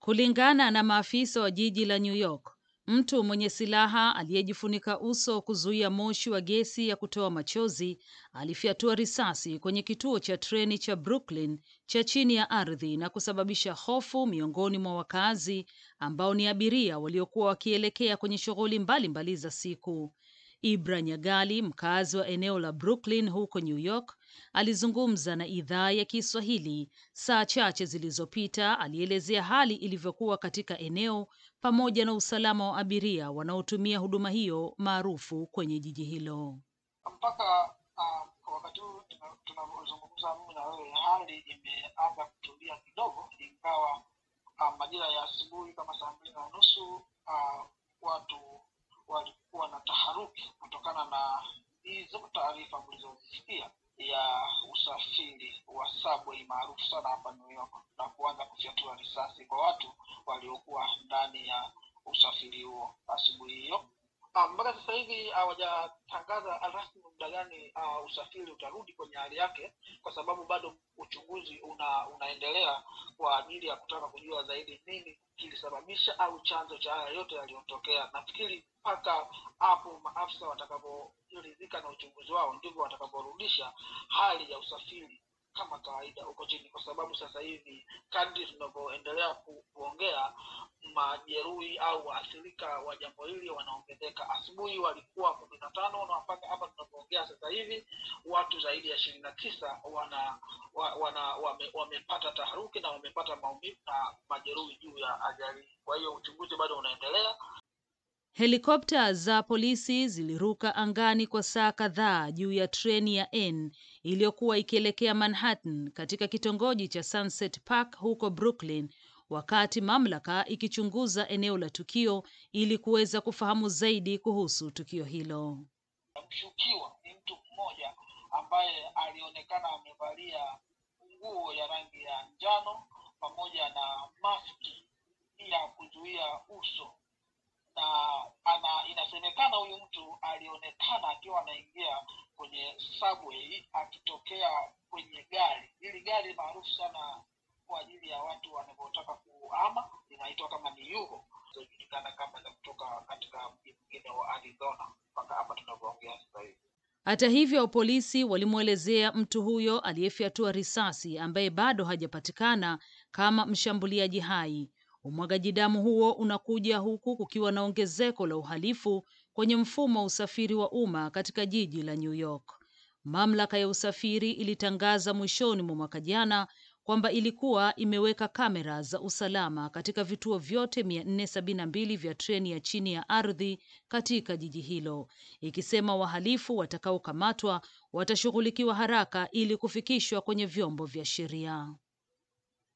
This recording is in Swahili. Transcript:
Kulingana na maafisa wa jiji la New York, mtu mwenye silaha aliyejifunika uso kuzuia moshi wa gesi ya kutoa machozi alifyatua risasi kwenye kituo cha treni cha Brooklyn cha chini ya ardhi na kusababisha hofu miongoni mwa wakazi ambao ni abiria waliokuwa wakielekea kwenye shughuli mbalimbali za siku. Ibra Nyagali, mkazi wa eneo la Brooklyn huko New York, alizungumza na idhaa ya Kiswahili saa chache zilizopita. Alielezea hali ilivyokuwa katika eneo pamoja na usalama wa abiria wanaotumia huduma hiyo maarufu kwenye jiji hilo. mpaka uh, wakati huu tunavyozungumza mimi na wewe, hali imeanza kutulia kidogo, ingawa uh, majira ya asubuhi kama saa mbili na nusu uh, watu walikuwa na taharuki kutokana na hizo taarifa mlizozisikia ya usafiri wa subway maarufu sana hapa New York na kuanza kufyatua risasi kwa watu waliokuwa ndani ya usafiri huo asubuhi hiyo. Ah, mpaka sasa hivi hawajatangaza rasmi muda gani uh, usafiri utarudi kwenye hali yake, kwa sababu bado uchunguzi una, unaendelea kwa ajili ya kutaka kujua zaidi nini kilisababisha au chanzo cha haya yote yaliyotokea. Nafikiri mpaka hapo maafisa watakaporidhika na uchunguzi wao ndivyo watakaporudisha hali ya usafiri kama kawaida huko chini, kwa sababu sasa hivi kadri tunavyoendelea kuongea majeruhi au waathirika wa jambo hili wanaongezeka. Asubuhi walikuwa kumi na tano na mpaka hapa tunapoongea sasa hivi watu zaidi ya ishirini na tisa wana, wana wame, wamepata taharuki na wamepata maumivu na majeruhi juu ya ajali. Kwa hiyo uchunguzi bado unaendelea. Helikopta za polisi ziliruka angani kwa saa kadhaa juu ya treni ya N iliyokuwa ikielekea Manhattan katika kitongoji cha Sunset Park huko Brooklyn, wakati mamlaka ikichunguza eneo la tukio ili kuweza kufahamu zaidi kuhusu tukio hilo. Mshukiwa ni mtu mmoja ambaye alionekana amevalia nguo ya rangi ya njano pamoja na maski ya kuzuia uso na ana, inasemekana huyu mtu alionekana akiwa anaingia kwenye subway akitokea kwenye gari. Hili gari maarufu sana kwa ajili ya watu wanavyotaka kuhama, linaitwa kama ni Yugo, zinajulikana kama za kutoka katika mji mwingine wa Arizona mpaka hapa tunavyoongea sasa hivi. Hata hivyo, polisi walimwelezea mtu huyo aliyefyatua risasi ambaye bado hajapatikana kama mshambuliaji hai. Umwagaji damu huo unakuja huku kukiwa na ongezeko la uhalifu kwenye mfumo wa usafiri wa umma katika jiji la New York. Mamlaka ya usafiri ilitangaza mwishoni mwa mwaka jana kwamba ilikuwa imeweka kamera za usalama katika vituo vyote 472 vya treni ya chini ya ardhi katika jiji hilo, ikisema wahalifu watakaokamatwa watashughulikiwa haraka ili kufikishwa kwenye vyombo vya sheria.